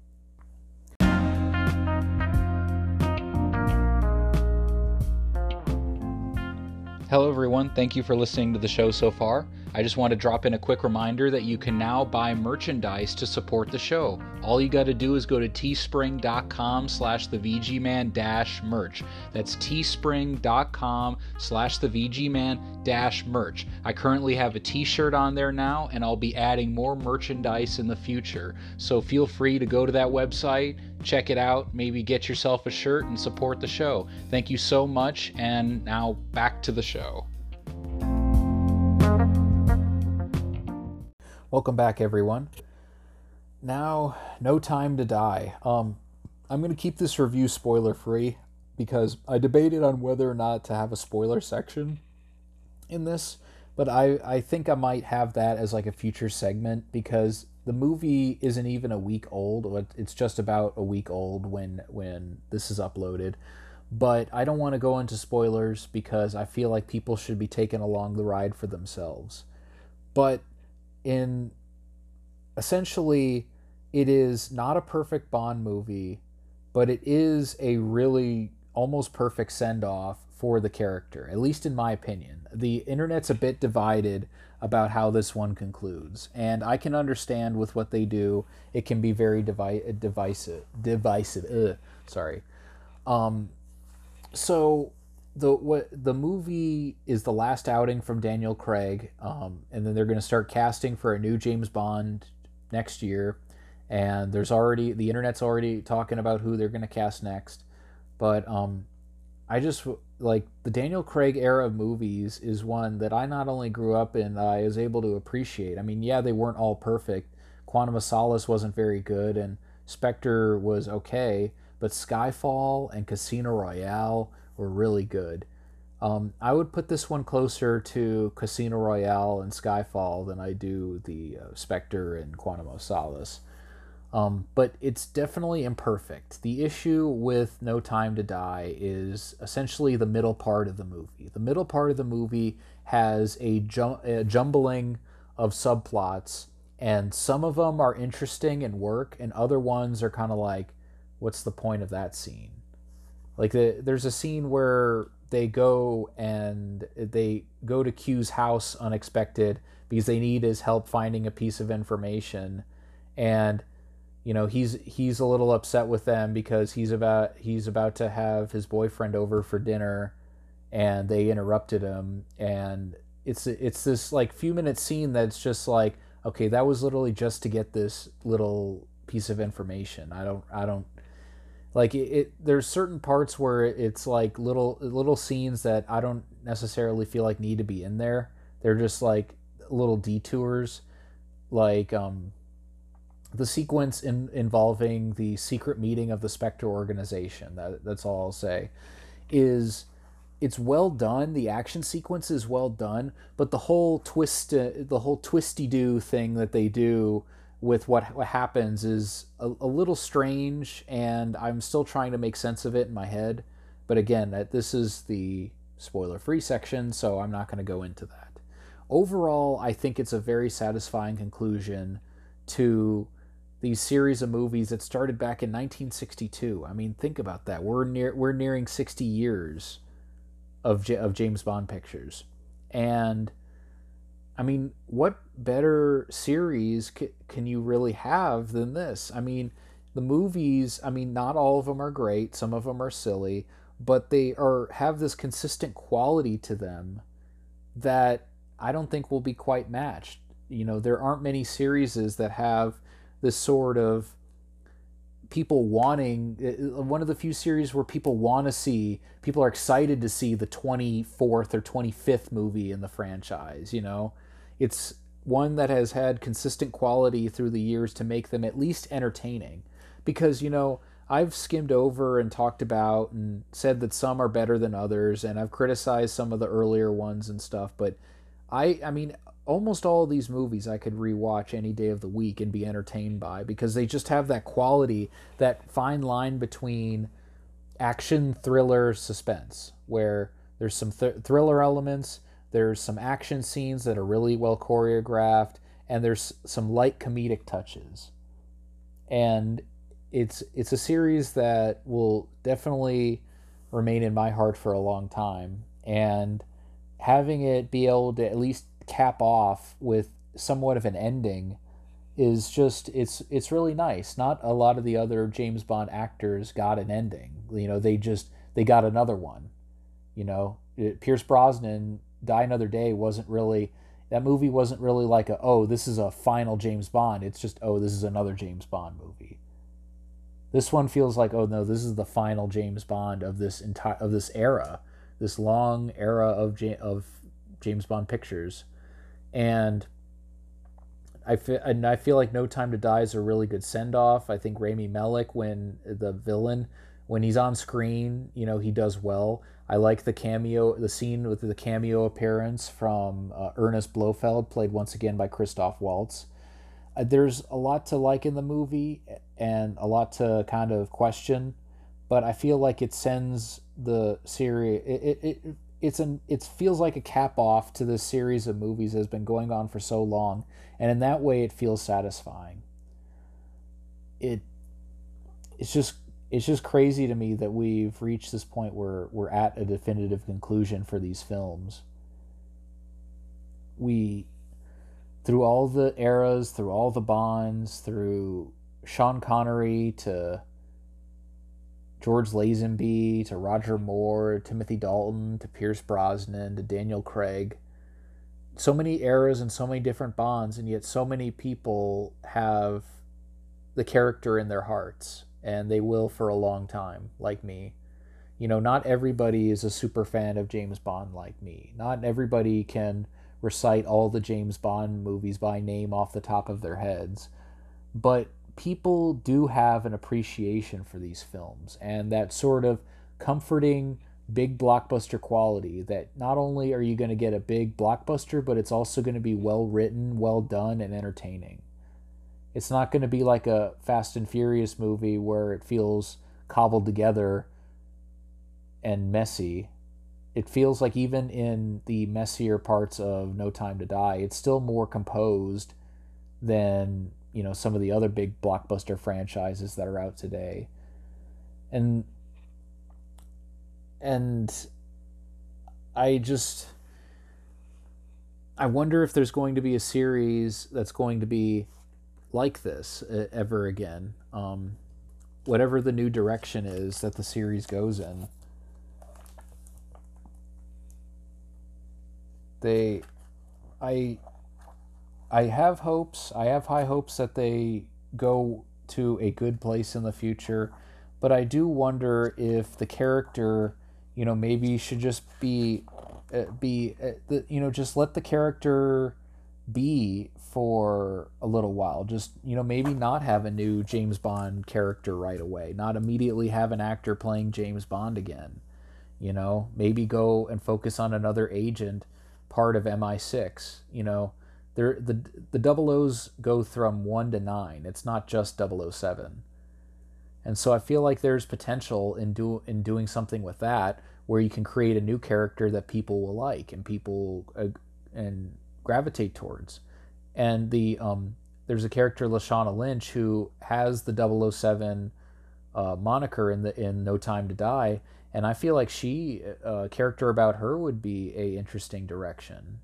Speaker 1: Hello, everyone. Thank you for listening to the show so far. I just want to drop in a quick reminder that you can now buy merchandise to support the show. All you got to do is go to teespring.com slash the VGman dash merch. That's teespring.com slash the VGman dash merch. I currently have a t-shirt on there now, and I'll be adding more merchandise in the future. So feel free to go to that website, check it out, maybe get yourself a shirt and support the show. Thank you so much, and now back to the show. Welcome back, everyone. Now, no time to die. Um, I'm going to keep this review spoiler free because I debated on whether or not to have a spoiler section in this, but I, I think I might have that as like a future segment because the movie isn't even a week old. It's just about a week old when when this is uploaded. But I don't want to go into spoilers because I feel like people should be taken along the ride for themselves. But in essentially it is not a perfect Bond movie, but it is a really almost perfect send off for the character, at least in my opinion. The internet's a bit divided about how this one concludes, and I can understand with what they do, it can be very devi- divisive. Divisive. Ugh, sorry. Um, so the what the movie is the last outing from Daniel Craig, um, and then they're going to start casting for a new James Bond next year. And there's already the internet's already talking about who they're going to cast next. But um, I just like the Daniel Craig era of movies is one that I not only grew up in, that I was able to appreciate. I mean, yeah, they weren't all perfect. Quantum of Solace wasn't very good, and Spectre was okay, but Skyfall and Casino Royale were really good. Um, I would put this one closer to Casino Royale and Skyfall than I do the uh, Spectre and Quantum of Solace. Um, but it's definitely imperfect. The issue with No Time to Die is essentially the middle part of the movie. The middle part of the movie has a, a jumbling of subplots, and some of them are interesting and work, and other ones are kind of like, what's the point of that scene? Like the, there's a scene where they go and they go to Q's house unexpected because they need his help finding a piece of information, and you know he's he's a little upset with them because he's about he's about to have his boyfriend over for dinner, and they interrupted him, and it's it's this like few minute scene that's just like okay that was literally just to get this little piece of information. I don't I don't like it, it, there's certain parts where it's like little little scenes that i don't necessarily feel like need to be in there. They're just like little detours. Like um the sequence in, involving the secret meeting of the spectre organization that, that's all i'll say is it's well done. The action sequence is well done but the whole twist uh, the whole twisty do thing that they do with what, what happens is a, a, little strange, and I'm still trying to make sense of it in my head. But again, that this is the spoiler-free section, so I'm not going to go into that. Overall, I think it's a very satisfying conclusion to these series of movies that started back in 1962. I mean, think about that. We're near we're nearing 60 years of J- of James Bond pictures, and I mean, what better series c- can you really have than this? I mean, the movies, I mean, not all of them are great, some of them are silly, but they are have this consistent quality to them that I don't think will be quite matched. You know, there aren't many series that have this sort of people wanting uh, one of the few series where people want to see people are excited to see the 24th or 25th movie in the franchise you know it's one that has had consistent quality through the years to make them at least entertaining. Because, you know, I've skimmed over and talked about and said that some are better than others, and I've criticized some of the earlier ones and stuff, but I I mean almost all of these movies I could rewatch any day of the week and be entertained by because they just have that quality, that fine line between action, thriller, suspense, where there's some th- thriller elements, there's some action scenes that are really well choreographed, and there's some light comedic touches. And it's it's a series that will definitely remain in my heart for a long time. And having it be able to at least cap off with somewhat of an ending is just it's it's really nice. Not a lot of the other James Bond actors got an ending. You know, they just they got another one. You know, Pierce Brosnan Die Another Day wasn't really that movie wasn't really like a oh this is a final James Bond. It's just oh this is another James Bond movie. This one feels like oh no this is the final James Bond of this entire of this era, this long era of of James Bond pictures, and. I feel, and I feel like No Time to Die is a really good send off. I think Rami Malek, when the villain, when he's on screen, you know, he does well. I like the cameo, the scene with the cameo appearance from uh, Ernest Blofeld, played once again by Christoph Waltz. Uh, there's a lot to like in the movie and a lot to kind of question, but I feel like it sends the series. It, it, it it's an it feels like a cap off to this series of movies that has been going on for so long, and in that way, it feels satisfying. It it's just it's just crazy to me that we've reached this point where we're at a definitive conclusion for these films. We, through all the eras, through all the bonds, through Sean Connery to George Lazenby to Roger Moore, Timothy Dalton to Pierce Brosnan to Daniel Craig. So many eras and so many different bonds, and yet so many people have the character in their hearts and they will for a long time, like me. You know, not everybody is a super fan of James Bond like me. Not everybody can recite all the James Bond movies by name off the top of their heads. But people do have an appreciation for these films and that sort of comforting big blockbuster quality that not only are you going to get a big blockbuster, but it's also going to be well written, well done, and entertaining. It's not going to be like a Fast and Furious movie where it feels cobbled together and messy. It feels like even in the messier parts of No Time to Die, it's still more composed than, you know, some of the other big blockbuster franchises that are out today. And and I just I wonder if there's going to be a series that's going to be like this uh, ever again. Um, whatever the new direction is that the series goes in. They, I, I have hopes. I have high hopes that they go to a good place in the future, but I do wonder if the character, you know, maybe should just be, uh, be, uh, the, you know, just let the character be for a little while. Just, you know, maybe not have a new James Bond character right away, not immediately have an actor playing James Bond again. You know, maybe go and focus on another agent part of MI6. You know, there the the double O's go from 1 to 9. It's not just 007. And so I feel like there's potential in do in doing something with that where you can create a new character that people will like and people uh, and gravitate towards and the um, there's a character Lashana Lynch who has the 007 uh, moniker in the in No Time to Die, and I feel like she a uh, character about her would be a interesting direction.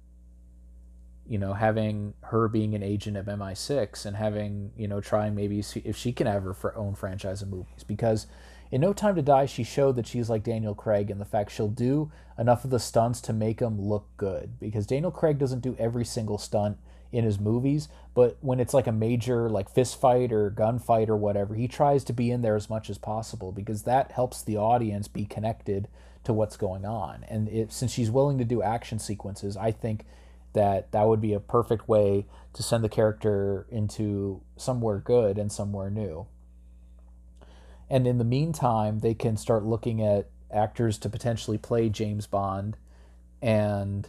Speaker 1: You know, having her being an agent of MI6 and having you know trying maybe if she can have her own franchise of movies. Because in No Time to Die she showed that she's like Daniel Craig in the fact she'll do enough of the stunts to make them look good. Because Daniel Craig doesn't do every single stunt in his movies, but when it's like a major like fist fight or gunfight or whatever, he tries to be in there as much as possible because that helps the audience be connected to what's going on. And it, since she's willing to do action sequences, I think that that would be a perfect way to send the character into somewhere good and somewhere new. And in the meantime, they can start looking at actors to potentially play James Bond and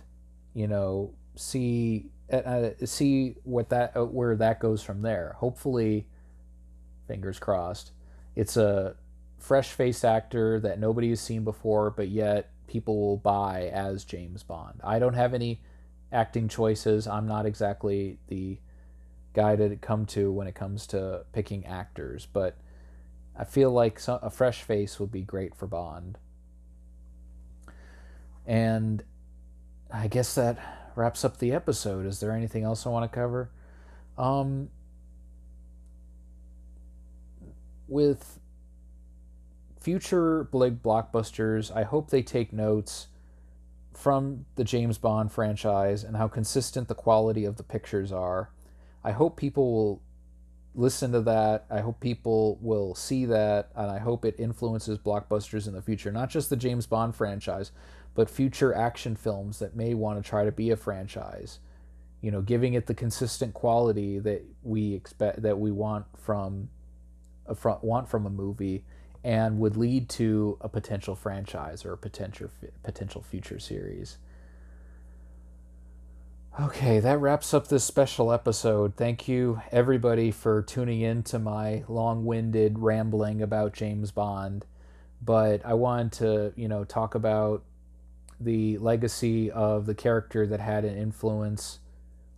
Speaker 1: you know see uh, see what that uh, where that goes from there. Hopefully, fingers crossed, it's a fresh faced actor that nobody has seen before, but yet people will buy as James Bond. I don't have any acting choices. I'm not exactly the guy to come to when it comes to picking actors, but I feel like a fresh face would be great for Bond. And I guess that wraps up the episode. Is there anything else I want to cover? Um, with future big blockbusters, I hope they take notes from the James Bond franchise and how consistent the quality of the pictures are. I hope people will listen to that. I hope people will see that, and I hope it influences blockbusters in the future. Not just the James Bond franchise, but future action films that may want to try to be a franchise you know giving it the consistent quality that we expect that we want from uh, a front want from a movie and would lead to a potential franchise or a potential potential future series Okay, that wraps up this special episode. Thank you, everybody, for tuning in to my long winded rambling about James Bond. But I wanted to, you know, talk about the legacy of the character that had an influence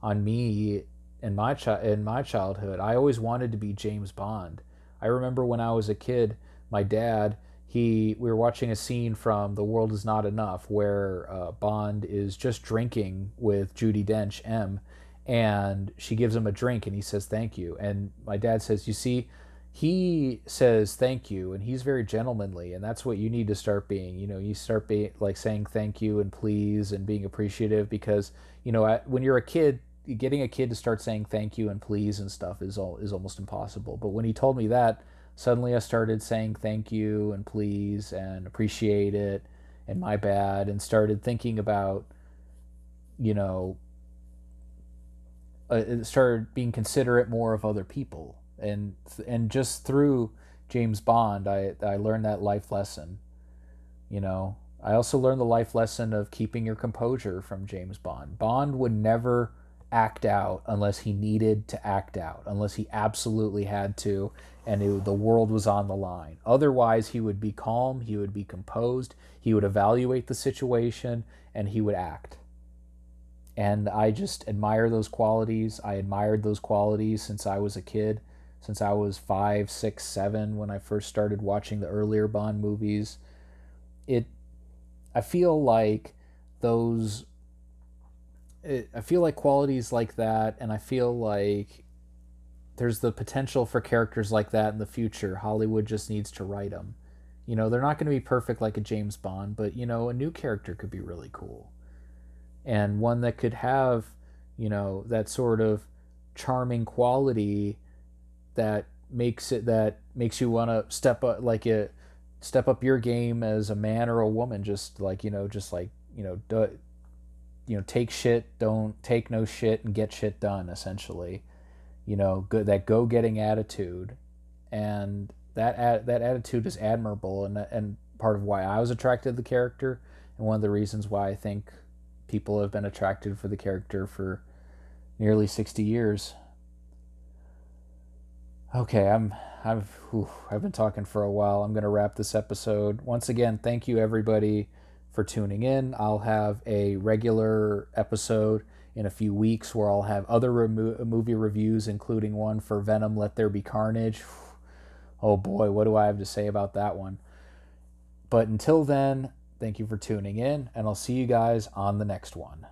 Speaker 1: on me in my chi- in my childhood. I always wanted to be James Bond. I remember when I was a kid, my dad he we were watching a scene from The World Is Not Enough where uh, Bond is just drinking with Judi Dench M, and she gives him a drink and he says thank you, and my dad says, "You see." He says thank you and he's very gentlemanly and that's what you need to start being. You know you start being like saying thank you and please and being appreciative because you know when you're a kid getting a kid to start saying thank you and please and stuff is all is almost impossible. But when he told me that suddenly i started saying thank you and please and appreciate it and my bad and started thinking about you know uh, started being considerate more of other people and and just through James Bond, I I learned that life lesson. You know, I also learned the life lesson of keeping your composure from James Bond. Bond would never act out unless he needed to act out, unless he absolutely had to, and it, the world was on the line. Otherwise, he would be calm, he would be composed, he would evaluate the situation, and he would act. And I just admire those qualities. I admired those qualities since I was a kid since I was five, six, seven when I first started watching the earlier Bond movies. It, I feel like those it, I feel like qualities like that and I feel like there's the potential for characters like that in the future. Hollywood just needs to write them. You know, they're not going to be perfect like a James Bond, but you know, a new character could be really cool. And one that could have, you know, that sort of charming quality that makes it that makes you want to step up like it step up your game as a man or a woman just like you know just like you know do, you know take shit don't take no shit and get shit done essentially. You know good that go getting attitude and that that attitude is admirable and and part of why I was attracted to the character and one of the reasons why I think people have been attracted for the character for nearly 60 years okay i'm i've whew, i've been talking for a while i'm going to wrap this episode once again thank you everybody for tuning in. I'll have a regular episode in a few weeks where I'll have other remo- movie reviews, including one for Venom Let There Be Carnage. Oh boy, what do I have to say about that one? But until then, thank you for tuning in, and I'll see you guys on the next one.